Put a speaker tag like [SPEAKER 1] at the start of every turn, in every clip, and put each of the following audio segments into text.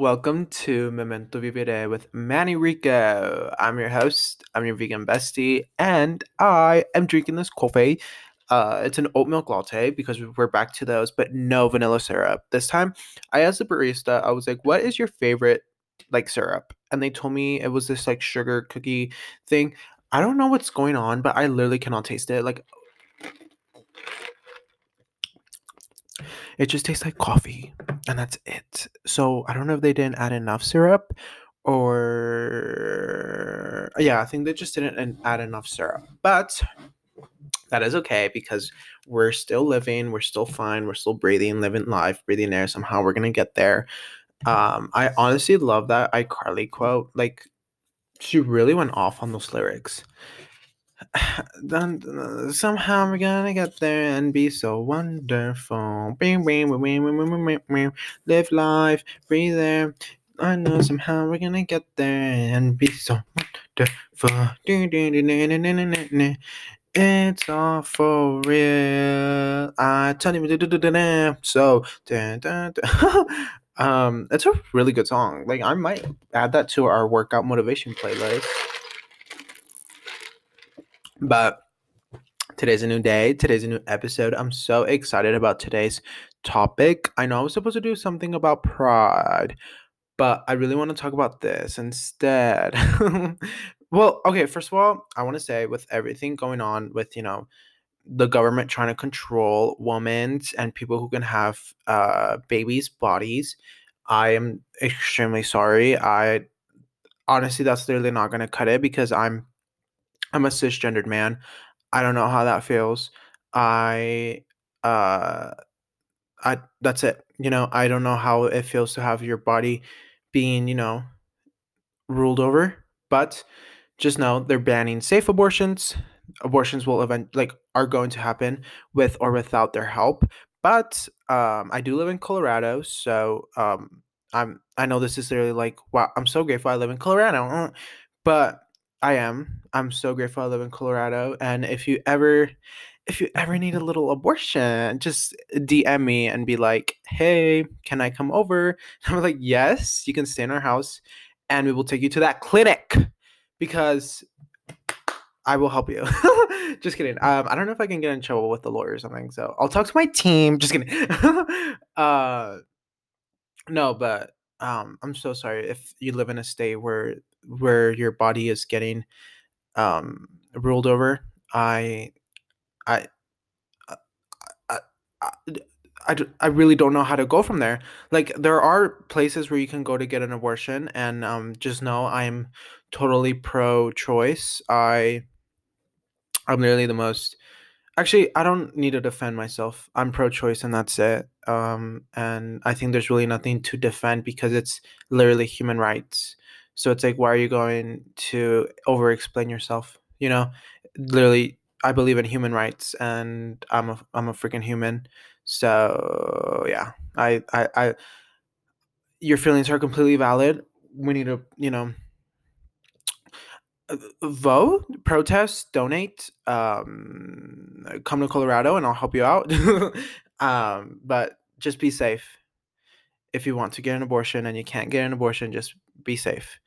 [SPEAKER 1] Welcome to Memento Vivere with Manny Rico. I'm your host, I'm your vegan bestie, and I am drinking this coffee. Uh, it's an oat milk latte because we're back to those, but no vanilla syrup. This time, I asked the barista, I was like, what is your favorite like syrup? And they told me it was this like sugar cookie thing. I don't know what's going on, but I literally cannot taste it. Like it just tastes like coffee and that's it. So i don't know if they didn't add enough syrup or yeah i think they just didn't add enough syrup. But that is okay because we're still living we're still fine we're still breathing living life breathing air somehow we're gonna get there. Um i honestly love that icarly quote like she really went off on those lyrics then somehow we're gonna get there and be so wonderful. Live life, breathe there. I know somehow we're gonna get there and be so wonderful. It's all for real. I tell you, so um, it's a really good song. Like I might add that to our workout motivation playlist. But today's a new day. Today's a new episode. I'm so excited about today's topic. I know I was supposed to do something about pride, but I really want to talk about this instead. well, okay, first of all, I want to say with everything going on with, you know, the government trying to control women and people who can have uh, babies' bodies, I am extremely sorry. I honestly, that's literally not going to cut it because I'm I'm a cisgendered man. I don't know how that feels. I uh I that's it. You know, I don't know how it feels to have your body being, you know, ruled over, but just know they're banning safe abortions. Abortions will event like are going to happen with or without their help. But um I do live in Colorado, so um I'm I know this is literally like wow, I'm so grateful I live in Colorado. But I am. I'm so grateful I live in Colorado. And if you ever if you ever need a little abortion, just DM me and be like, hey, can I come over? I'm like, yes, you can stay in our house and we will take you to that clinic because I will help you. just kidding. Um, I don't know if I can get in trouble with the lawyer or something. So I'll talk to my team. Just kidding. uh, no, but um, I'm so sorry if you live in a state where where your body is getting um, ruled over. I, I, I, I, I, I really don't know how to go from there. Like there are places where you can go to get an abortion, and um, just know I'm totally pro-choice. I, I'm literally the most. Actually, I don't need to defend myself. I'm pro-choice, and that's it. Um, and I think there's really nothing to defend because it's literally human rights. So it's like, why are you going to over explain yourself? You know, literally, I believe in human rights, and I'm a I'm a freaking human. So yeah, I I, I your feelings are completely valid. We need to, you know, vote, protest, donate, um, come to Colorado, and I'll help you out. um, but just be safe. If you want to get an abortion and you can't get an abortion, just be safe.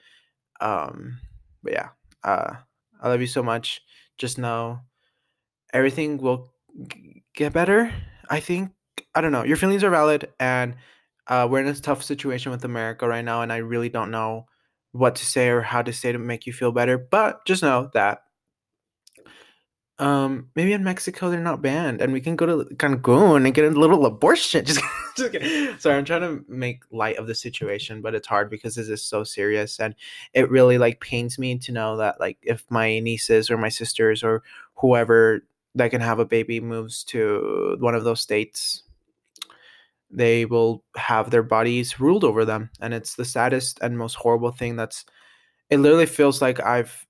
[SPEAKER 1] Um, but yeah, uh, I love you so much. Just know everything will g- get better. I think I don't know. Your feelings are valid, and uh, we're in a tough situation with America right now, and I really don't know what to say or how to say to make you feel better. But just know that um, maybe in Mexico they're not banned, and we can go to Cancun and get a little abortion. Just, just sorry, I'm trying to make light of the situation, but it's hard because this is so serious, and it really like pains me to know that like if my nieces or my sisters or whoever that can have a baby moves to one of those states, they will have their bodies ruled over them, and it's the saddest and most horrible thing. That's it. Literally feels like I've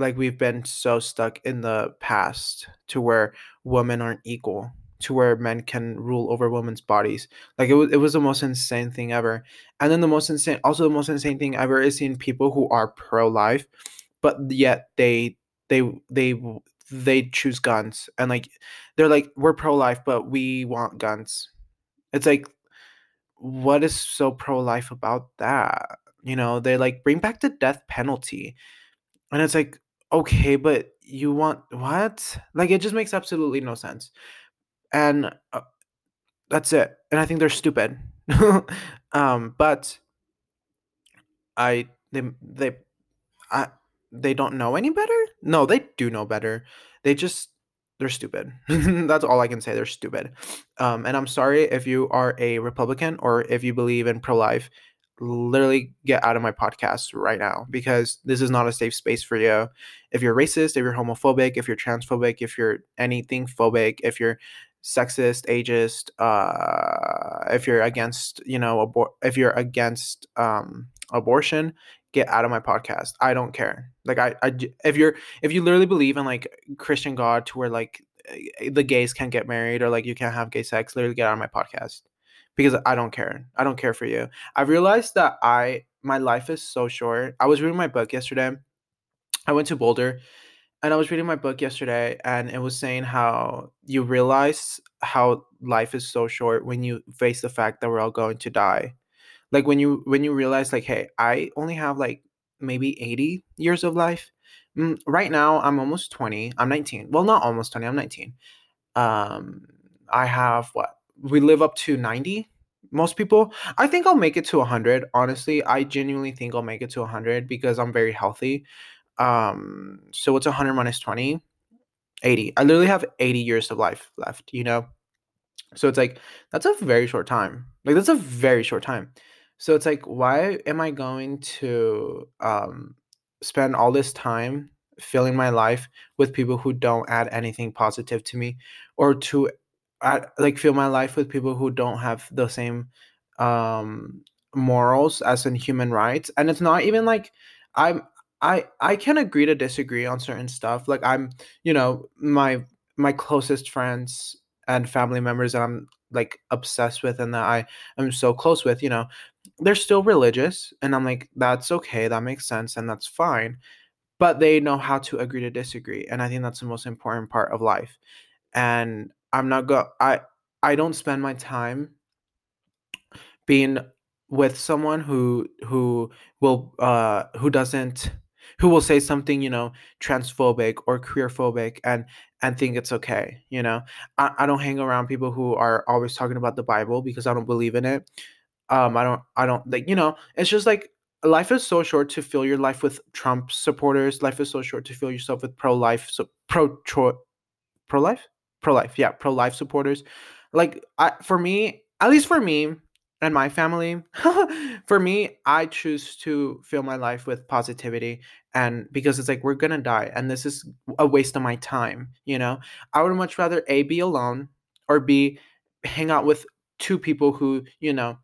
[SPEAKER 1] like we've been so stuck in the past to where women aren't equal to where men can rule over women's bodies like it was, it was the most insane thing ever and then the most insane also the most insane thing ever is seeing people who are pro-life but yet they they they they choose guns and like they're like we're pro-life but we want guns it's like what is so pro-life about that? You know, they like bring back the death penalty. And it's like, okay, but you want what? Like it just makes absolutely no sense. And uh, that's it. And I think they're stupid. um, but I they they I they don't know any better? No, they do know better. They just they're stupid. That's all I can say. They're stupid. Um, and I'm sorry if you are a Republican or if you believe in pro life, literally get out of my podcast right now because this is not a safe space for you. If you're racist, if you're homophobic, if you're transphobic, if you're anything phobic, if you're sexist, ageist, uh, if you're against, you know, abor- if you're against um, abortion, get out of my podcast. I don't care. Like I, I if you're if you literally believe in like Christian God to where like eh, the gays can't get married or like you can't have gay sex, literally get out of my podcast because I don't care. I don't care for you. I've realized that I my life is so short. I was reading my book yesterday. I went to Boulder and I was reading my book yesterday and it was saying how you realize how life is so short when you face the fact that we're all going to die like when you when you realize like hey i only have like maybe 80 years of life mm, right now i'm almost 20 i'm 19 well not almost 20 i'm 19 um i have what we live up to 90 most people i think i'll make it to 100 honestly. I genuinely think i'll make it to 100 because i'm very healthy. Um so it's 100 minus 20 80 i literally have 80 years of life left you know? So it's like that's a very short time. Like that's a very short time. So it's like, why am I going to um, spend all this time filling my life with people who don't add anything positive to me, or to add, like fill my life with people who don't have the same um, morals as in human rights? And it's not even like I'm. I I can agree to disagree on certain stuff. Like I'm, you know, my my closest friends and family members that I'm like obsessed with and that I am so close with, you know, they're still religious and i'm like that's okay that makes sense and that's fine but they know how to agree to disagree and i think that's the most important part of life and i'm not go i i don't spend my time being with someone who who will uh who doesn't who will say something you know transphobic or queerphobic and and think it's okay you know? I, I don't hang around people who are always talking about the bible because i don't believe in it. Um, I don't, I don't like, you know, it's just like life is so short to fill your life with Trump supporters. Life is so short to fill yourself with pro life, so pro pro life, pro life, yeah, pro life supporters. Like, I for me, at least for me and my family, for me, I choose to fill my life with positivity, and because it's like we're gonna die, and this is a waste of my time. You know, I would much rather a be alone or b hang out with two people who you know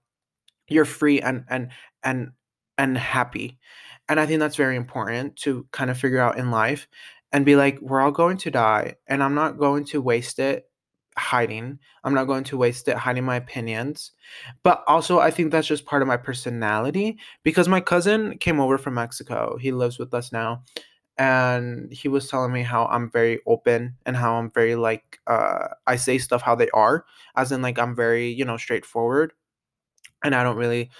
[SPEAKER 1] you're free and and and and happy and i think that's very important to kind of figure out in life and be like we're all going to die and i'm not going to waste it hiding i'm not going to waste it hiding my opinions but also i think that's just part of my personality because my cousin came over from mexico he lives with us now and he was telling me how i'm very open and how i'm very like uh i say stuff how they are as in like i'm very you know straightforward and I don't really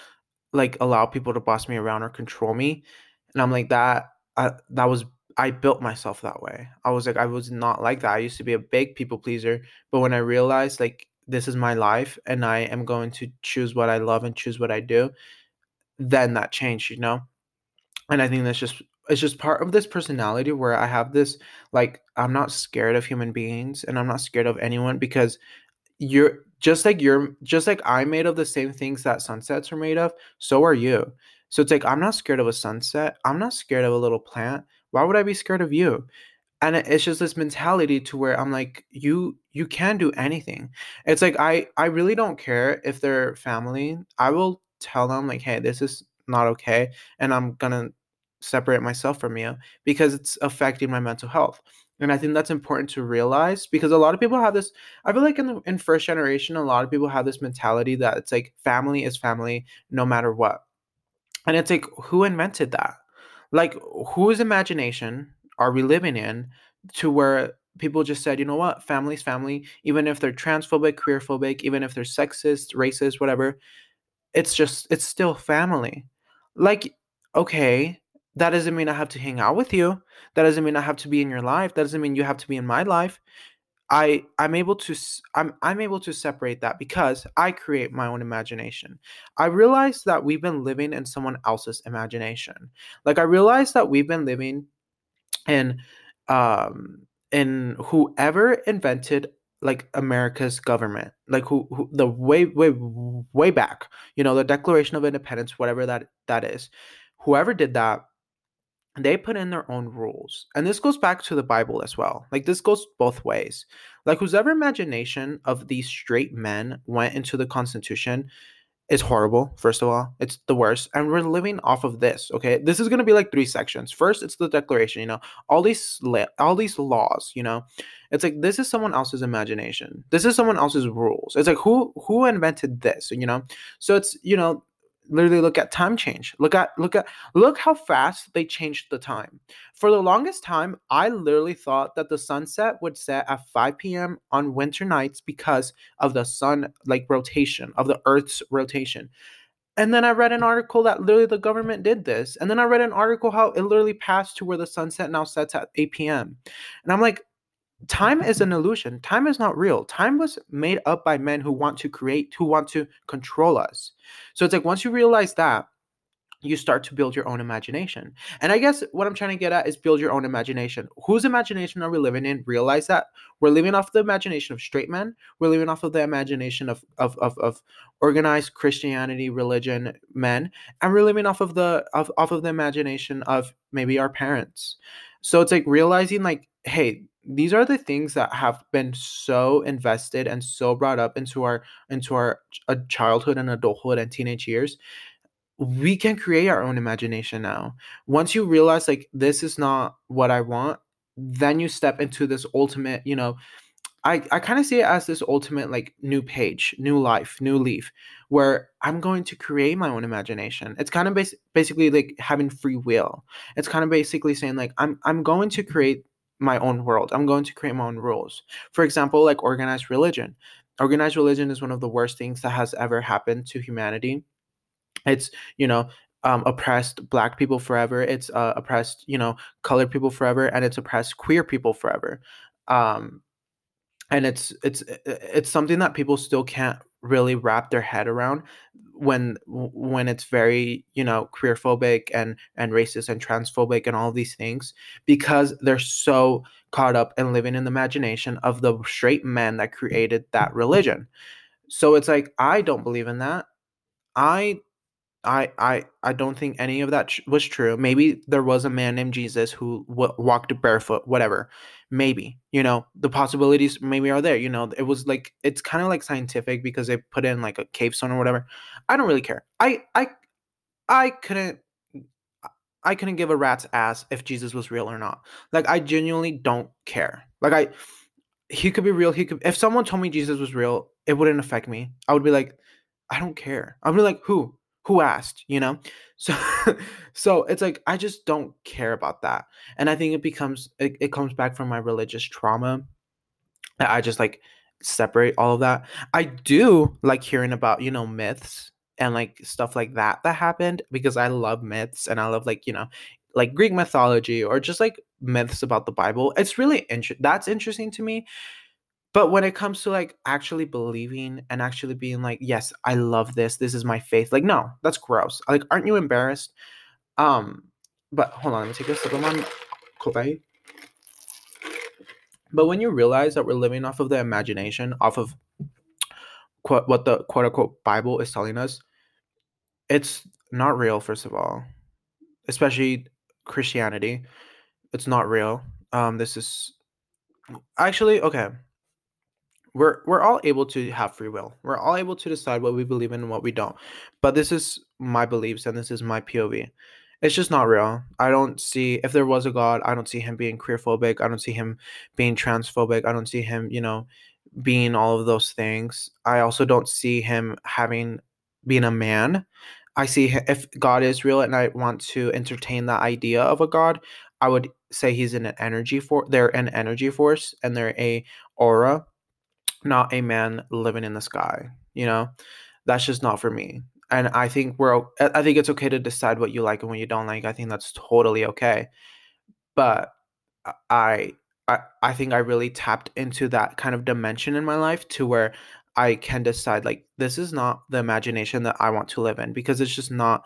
[SPEAKER 1] like allow people to boss me around or control me. And I'm like that. I, that was I built myself that way. I was like I was not like that. I used to be a big people pleaser, but when I realized like this is my life and I am going to choose what I love and choose what I do, then that changed, you know. And I think that's just it's just part of this personality where I have this like I'm not scared of human beings and I'm not scared of anyone because you're just like you're just like I'm made of the same things that sunsets are made of, so are you. So it's like I'm not scared of a sunset. I'm not scared of a little plant. Why would I be scared of you? And it's just this mentality to where I'm like, you you can do anything. It's like I I really don't care if they're family. I will tell them like, hey, this is not okay, and I'm gonna separate myself from you because it's affecting my mental health and i think that's important to realize because a lot of people have this i feel like in the in first generation a lot of people have this mentality that it's like family is family no matter what and it's like who invented that like whose imagination are we living in to where people just said you know what family's family even if they're transphobic queerphobic even if they're sexist racist whatever it's just it's still family. Like okay, that doesn't mean I have to hang out with you. That doesn't mean I have to be in your life. That doesn't mean you have to be in my life. I I'm able to I'm I'm able to separate that because I create my own imagination. I realize that we've been living in someone else's imagination. Like I realize that we've been living in um in whoever invented like America's government, like who, who the way way way back, you know, the Declaration of Independence, whatever that that is. Whoever did that they put in their own rules. And this goes back to the Bible as well. Like this goes both ways. Like whoever imagination of these straight men went into the Constitution is horrible, first of all. It's the worst. And we're living off of this, okay? This is going to be like three sections. First, it's the declaration, you know. All these all these laws, you know. It's like this is someone else's imagination. This is someone else's rules. It's like who who invented this, you know? So it's, you know, literally look at time change. Look at look at look how fast they changed the time. For the longest time i literally thought that the sunset would set at 5 p.m on winter nights because of the sun like rotation of the earth's rotation. And then i read an article that literally the government did this and then i read an article how it literally passed to where the sunset now sets at 8 p.m and i'm like time is an illusion. Time is not real. Time was made up by men who want to create, who want to control us. So it's like once you realize that, you start to build your own imagination. And I guess what I'm trying to get at is build your own imagination. Whose imagination are we living in? Realize that we're living off the imagination of straight men. We're living off of the imagination of of of, of organized Christianity, religion, men, and we're living off of the of off of the imagination of maybe our parents. So it's like realizing like, hey, these are the things that have been so invested and so brought up into our into our uh, childhood and adulthood and teenage years we can create our own imagination now. Once you realize like this is not what i want then you step into this ultimate you know i i kind of see it as this ultimate like new page new life new leaf where i'm going to create my own imagination. It's kind of bas- basically like having free will. It's kind of basically saying like i'm i'm going to create my own world. I'm going to create my own rules. For example, like organized religion. Organized religion is one of the worst things that has ever happened to humanity. It's, you know, um, oppressed black people forever. It's uh, oppressed, you know, colored people forever, and it's oppressed queer people forever. Um, and it's it's it's something that people still can't really wrap their head around when when it's very you know queer phobic and and racist and transphobic and all these things because they're so caught up in living in the imagination of the straight men that created that mm-hmm. religion. So it's like i don't believe in that. I I I I don't think any of that was true. Maybe there was a man named Jesus who w- walked barefoot, whatever. Maybe you know the possibilities maybe are there. You know it was like it's kind of like scientific because they put in like a cave stone or whatever. I don't really care. I I I couldn't I couldn't give a rat's ass if Jesus was real or not. Like I genuinely don't care. Like I he could be real. He could if someone told me Jesus was real, it wouldn't affect me. I would be like, I don't care. I'd be like, who? Who asked you know? So so it's like i just don't care about that and i think it becomes it, it comes back from my religious trauma i just like separate all of that. I do like hearing about you know myths and like stuff like that that happened because i love myths and i love like you know like greek mythology or just like myths about the bible. It's really interesting that's interesting to me but when it comes to like actually believing and actually being like, yes, I love this. This is my faith. Like, no, that's gross. Like, aren't you embarrassed? Um, but hold on, let me take a sip of my coffee. But when you realize that we're living off of the imagination, off of quote, what the quote unquote Bible is telling us, it's not real, first of all, especially Christianity. It's not real. Um, this is actually okay we're we're all able to have free will. We're all able to decide what we believe in and what we don't. But this is my beliefs and this is my POV. It's just not real. I don't see if there was a God, I don't see him being queerphobic. I don't see him being transphobic. I don't see him, you know, being all of those things. I also don't see him having being a man. I see if God is real and I want to entertain the idea of a God, I would say he's an energy for they're an energy force and they're a aura not a man living in the sky. You know, that's just not for me. and I think we're I think it's okay to decide what you like and what you don't like. I think that's totally okay. But I I I think I really tapped into that kind of dimension in my life to where I can decide like this is not the imagination that I want to live in because it's just not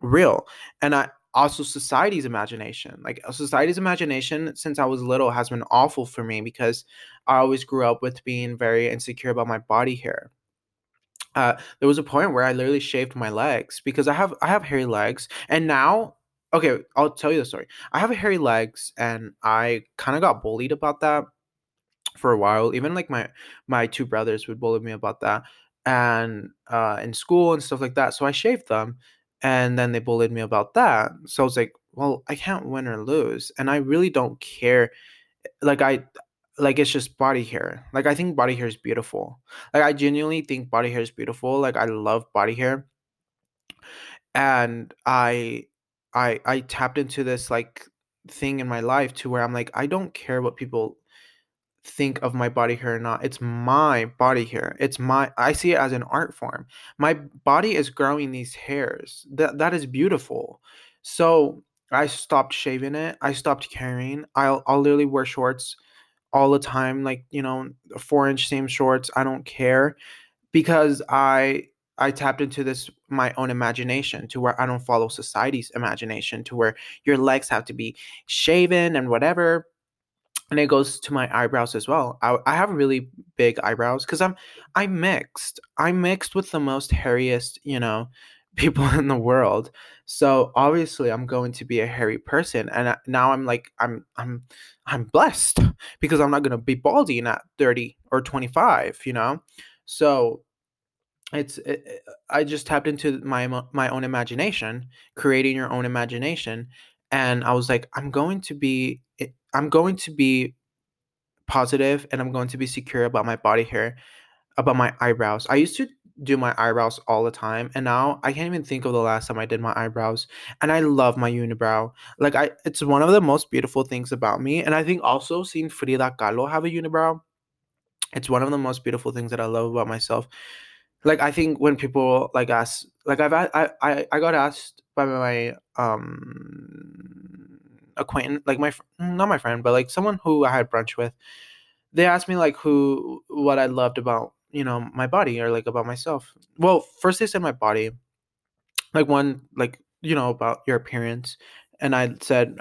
[SPEAKER 1] real. And I also society's imagination. Like society's imagination since I was little has been awful for me because I always grew up with being very insecure about my body hair. Uh, there was a point where I literally shaved my legs because I have I have hairy legs, and now okay, I'll tell you the story. I have hairy legs, and I kind of got bullied about that for a while. Even like my my two brothers would bully me about that, and uh, in school and stuff like that. So I shaved them, and then they bullied me about that. So I was like, well, I can't win or lose, and I really don't care. Like I like it's just body hair. Like I think body hair is beautiful. Like I genuinely think body hair is beautiful. Like I love body hair. And I I I tapped into this like thing in my life to where I'm like I don't care what people think of my body hair or not. It's my body hair. It's my I see it as an art form. My body is growing these hairs. That that is beautiful. So I stopped shaving it. I stopped caring. I'll I'll literally wear shorts all the time, like, you know, four inch seam shorts. I don't care because I I tapped into this my own imagination to where I don't follow society's imagination to where your legs have to be shaven and whatever. And it goes to my eyebrows as well. I, I have really big eyebrows because I'm I'm mixed. I'm mixed with the most hairiest, you know, people in the world. So obviously I'm going to be a hairy person and now I'm like I'm I'm I'm blessed because I'm not going to be balding at 30 or 25, you know? So it's it, I just tapped into my my own imagination, creating your own imagination and I was like I'm going to be I'm going to be positive and I'm going to be secure about my body hair, about my eyebrows. I used to do my eyebrows all the time and now I can't even think of the last time I did my eyebrows and I love my unibrow. Like I it's one of the most beautiful things about me and I think also seeing Frida Kahlo have a unibrow it's one of the most beautiful things that I love about myself. Like I think when people like ask like I've I I I got asked by my um acquaintance like my not my friend but like someone who I had brunch with they asked me like who what I loved about you know my body or like about myself. Well first they said my body like one like you know about your appearance and i said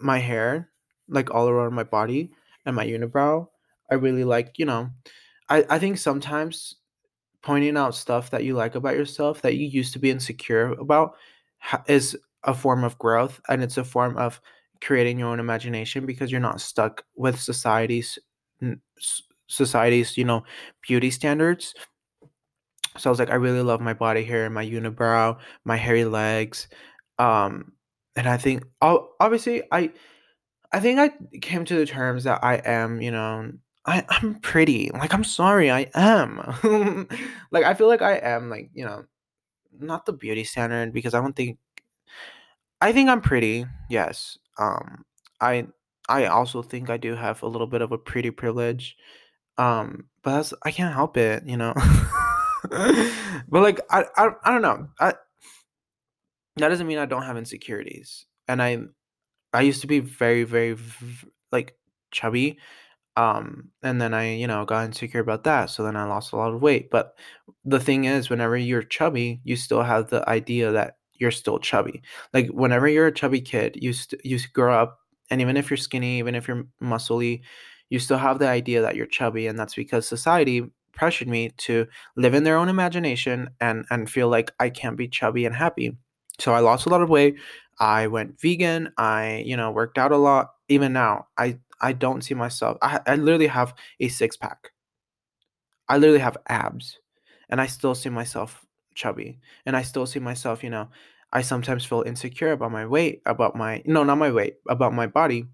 [SPEAKER 1] my hair like all around my body and my unibrow i really like you know. I i think sometimes pointing out stuff that you like about yourself that you used to be insecure about is a form of growth and it's a form of creating your own imagination because you're not stuck with society's society's you know beauty standards. So i was like i really love my body hair my unibrow my hairy legs um and i think obviously i i think i came to the terms that i am you know I, i'm pretty like i'm sorry i am. Like i feel like i am like you know not the beauty standard because i don't think i think i'm pretty yes um i i also think i do have a little bit of a pretty privilege um, but that's I can't help it, you know. but like I, I I don't know. I that doesn't mean I don't have insecurities. And I I used to be very very like chubby um and then I, you know, got insecure about that, so then I lost a lot of weight. But the thing is whenever you're chubby, you still have the idea that you're still chubby. Like whenever you're a chubby kid, you st- you grow up and even if you're skinny, even if you're muscly, you still have the idea that you're chubby and that's because society pressured me to live in their own imagination and and feel like I can't be chubby and happy. So I lost a lot of weight. I went vegan. I, you know, worked out a lot. Even now, I I don't see myself. I I literally have a six pack. I literally have abs, and I still see myself chubby, and I still see myself. You know, I sometimes feel insecure about my weight, about my no, not my weight, about my body,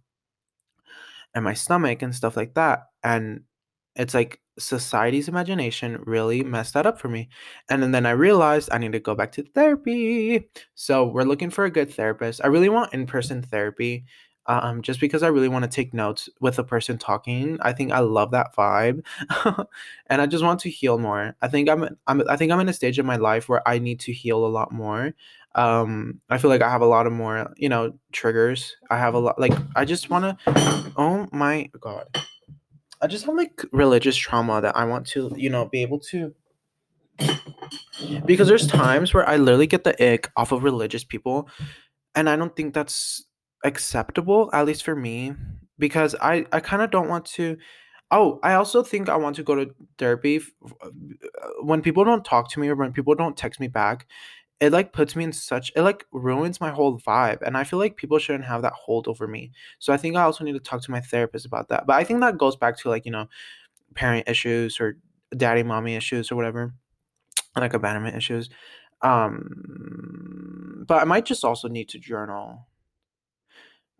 [SPEAKER 1] and my stomach and stuff like that. And it's like society's imagination really messed that up for me. And then, I realized I need to go back to therapy. So we're looking for a good therapist. I really want in person therapy. Um, just because I really want to take notes with the person talking. I think I love that vibe, and I just want to heal more. I think I'm, I'm I think I'm in a stage of my life where I need to heal a lot more. Um, I feel like I have a lot of more, you know, triggers. I have a lot like I just want to. Oh my god, I just have like religious trauma that I want to, you know, be able to. Because there's times where I literally get the ick off of religious people, and I don't think that's acceptable at least for me because i i kind of don't want to oh i also think i want to go to therapy uh, when people don't talk to me or when people don't text me back it like puts me in such it like ruins my whole vibe and i feel like people shouldn't have that hold over me. So i think i also need to talk to my therapist about that but i think that goes back to like you know parent issues or daddy mommy issues or whatever like abandonment issues um but i might just also need to journal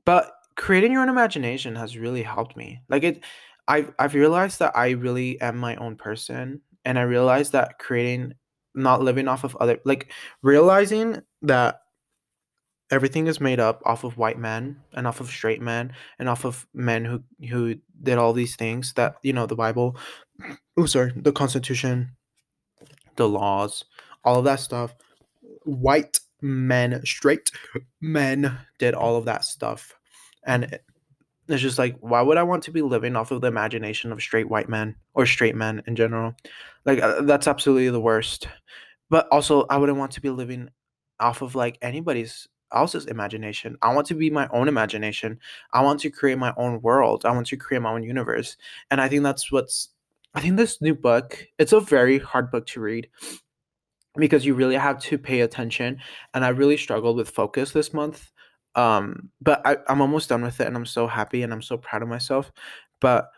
[SPEAKER 1] but creating your own imagination has really helped me. Like it I've I've realized that I really am my own person and I realized that creating not living off of other like realizing that everything is made up off of white men and off of straight men and off of men who who did all these things that you know the bible oh sorry the constitution the laws all of that stuff white men, straight men, did all of that stuff. And it's just like, why would I want to be living off of the imagination of straight white men or straight men in general? Like, uh, that's absolutely the worst. But also, I wouldn't want to be living off of like anybody's else's imagination. I want to be my own imagination. I want to create my own world. I want to create my own universe. And I think that's what's I think this new book, it's a very hard book to read because you really have to pay attention and i really struggled with focus this month um but I, i'm almost done with it and i'm so happy and i'm so proud of myself but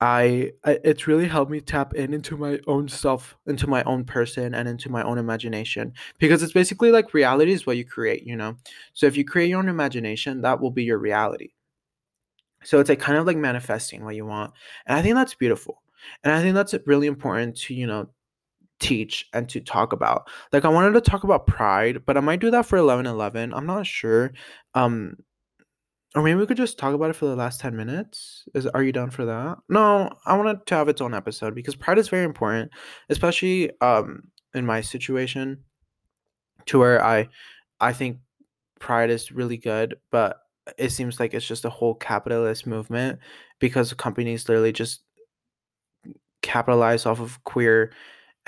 [SPEAKER 1] I, I it's really helped me tap in into my own self into my own person and into my own imagination because it's basically like reality is what you create you know? So if you create your own imagination that will be your reality. So it's like kind of like manifesting what you want and i think that's beautiful and i think that's really important to you know teach and to talk about. Like I wanted to talk about pride, but I might do that for 1111. I'm not sure. Um or maybe we could just talk about it for the last 10 minutes. Is are you down for that? No, I wanted to have its own episode because pride is very important, especially um in my situation to where I I think pride is really good, but it seems like it's just a whole capitalist movement because companies literally just capitalize off of queer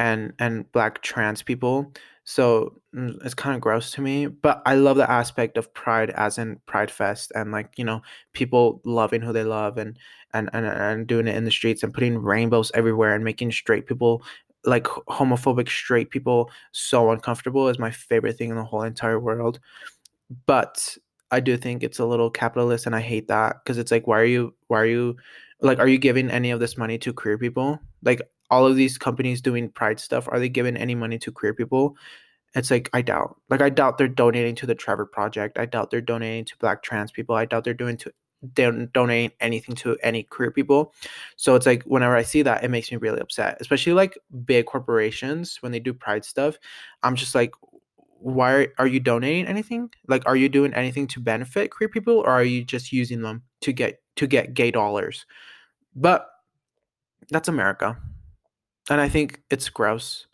[SPEAKER 1] and and black trans people so mm, it's kind of gross to me but i love the aspect of pride as in pride fest and like you know people loving who they love and and and, and doing it in the streets and putting rainbows everywhere and making straight people like homophobic straight people so uncomfortable is my favorite thing in the whole entire world but i do think it's a little capitalist and i hate that because it's like why are you why are you like are you giving any of this money to queer people? Like all of these companies doing pride stuff are they giving any money to queer people? It's like i doubt. Like i doubt they're donating to the trevor project. I doubt they're donating to black trans people. I doubt they're doing to they're donating anything to any queer people. So it's like whenever i see that it makes me really upset especially like big corporations when they do pride stuff i'm just like why are you donating anything? Like are you doing anything to benefit queer people or are you just using them to get to get gay dollars? But that's america and I think it's gross,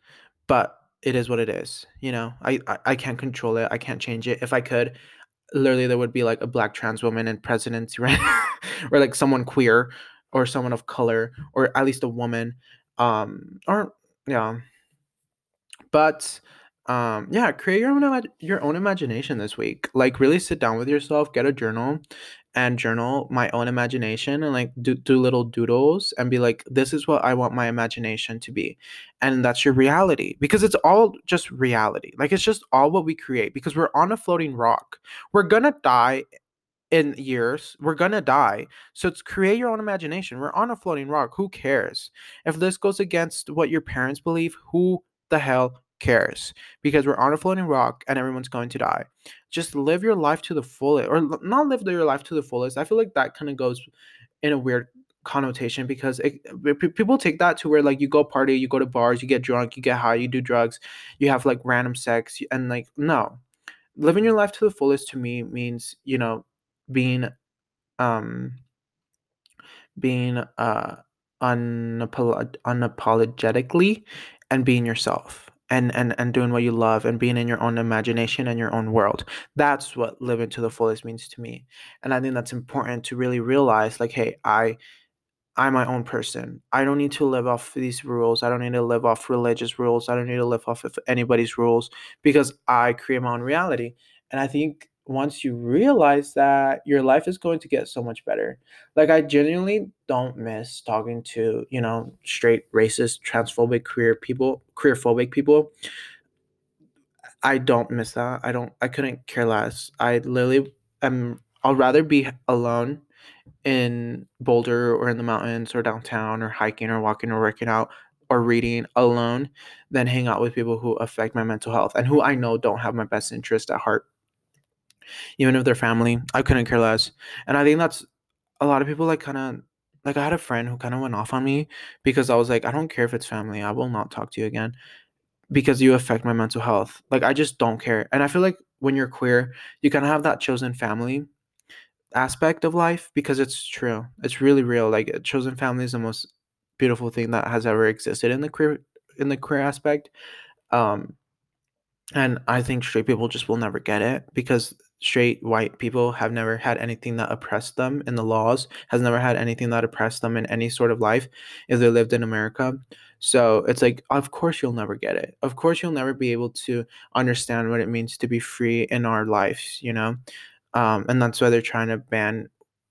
[SPEAKER 1] but it is what it is. You know, I, I, I can't control it. I can't change it. If I could, literally, there would be like a black trans woman in presidency, right? or like someone queer, or someone of color, or at least a woman, um, or yeah. But um yeah create your own your own imagination this week like really sit down with yourself get a journal and journal my own imagination and like do, do little doodles and be like this is what i want my imagination to be. And that's your reality because it's all just reality. Like it's just all what we create because we're on a floating rock. We're gonna die in years. We're gonna die. So it's create your own imagination. We're on a floating rock. Who cares? If this goes against what your parents believe who the hell cares because we're on a floating rock and everyone's going to die. Just live your life to the fullest, or not live your life to the fullest. I feel like that kind of goes in a weird connotation because it, people take that to where like you go party, you go to bars, you get drunk, you get high, you do drugs, you have like random sex, and like no, living your life to the fullest to me means you know being um being uh unapolog- unapologetically and being yourself and and and doing what you love and being in your own imagination and your own world. That's what living to the fullest means to me. And i think that's important to really realize like hey i i'm my own person. I don't need to live off these rules. I don't need to live off religious rules. I don't need to live off of anybody's rules because i create my own reality. And i think once you realize that your life is going to get so much better. Like i genuinely don't miss talking to you know straight racist transphobic queer people queer phobic people. I don't miss that. I don't i couldn't care less. I literally am i'll rather be alone in boulder or in the mountains or downtown or hiking or walking or working out or reading alone than hang out with people who affect my mental health and who i know don't have my best interest at heart even if they're family. I couldn't care less. And I think that's a lot of people like kind of like I had a friend who kind of went off on me because I was like, I don't care if it's family. I will not talk to you again because you affect my mental health. Like I just don't care. And I feel like when you're queer, you kind of have that chosen family aspect of life because it's true. It's really real. Like chosen family is the most beautiful thing that has ever existed in the queer in the queer aspect. Um and I think straight people just will never get it because straight white people have never had anything that oppressed them in the laws, has never had anything that oppressed them in any sort of life if they lived in America. So it's like, of course, you'll never get it. Of course, you'll never be able to understand what it means to be free in our lives, you know? Um, and that's why they're trying to ban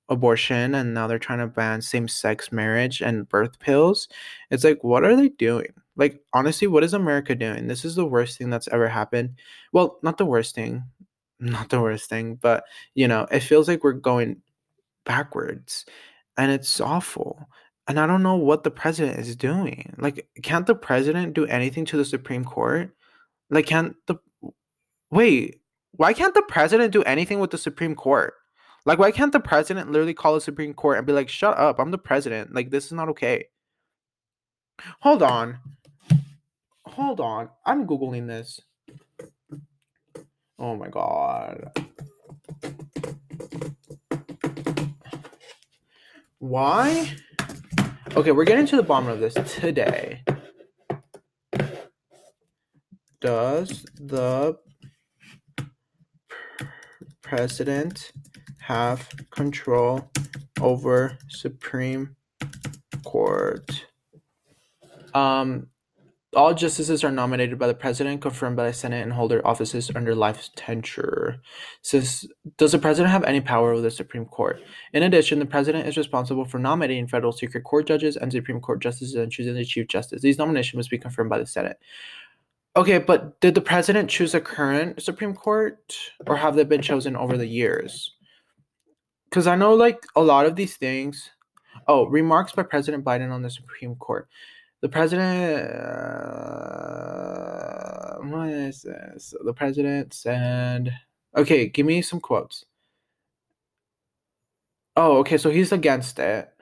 [SPEAKER 1] abortion and now they're trying to ban same sex marriage and birth pills. It's like, what are they doing? Like, honestly, what is America doing? This is the worst thing that's ever happened. Well, not the worst thing, not the worst thing, but you know, it feels like we're going backwards and it's awful. And I don't know what the president is doing. Like, can't the president do anything to the Supreme Court? Like, can't the wait, why can't the president do anything with the Supreme Court? Like, why can't the president literally call the Supreme Court and be like, shut up, I'm the president. Like, this is not okay. Hold on. Hold on. I'm Googling this. Oh my god. Why? Okay, we're getting to the bottom of this today. Does the president have control over Supreme Court? Um, all justices are nominated by the president, confirmed by the Senate, and hold their offices under life tenure. Says, does the president have any power over the Supreme Court? In addition, the president is responsible for nominating federal circuit court judges and Supreme Court justices and choosing the chief justice. These nominations must be confirmed by the Senate. Okay, but did the president choose a current Supreme Court, or have they been chosen over the years? Because I know, like, a lot of these things. Oh, remarks by President Biden on the Supreme Court. The president, uh, what is this? The president said, okay, give me some quotes. Oh, okay, so he's against it,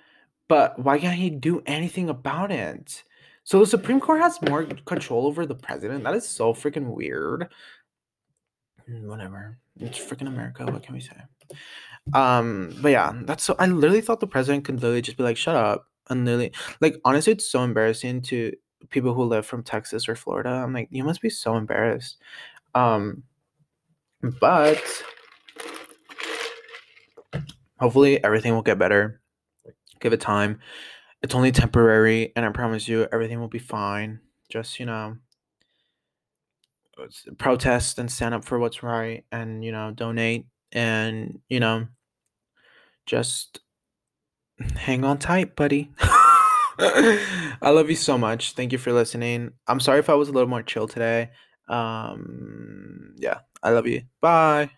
[SPEAKER 1] but why can't he do anything about it? So the Supreme Court has more control over the president. That is so freaking weird. Mm, whatever. It's freaking America. What can we say? Um, but yeah, that's so I literally thought the president could literally just be like, shut up and literally like honestly it's so embarrassing to people who live from Texas or Florida. I'm like, you must be so embarrassed. Um but hopefully everything will get better. Give it time. It's only temporary and I promise you everything will be fine. Just, you know, protest and stand up for what's right and, you know, donate and, you know, just hang on tight, buddy. I love you so much. Thank you for listening. I'm sorry if I was a little more chill today. Um, yeah, I love you. Bye.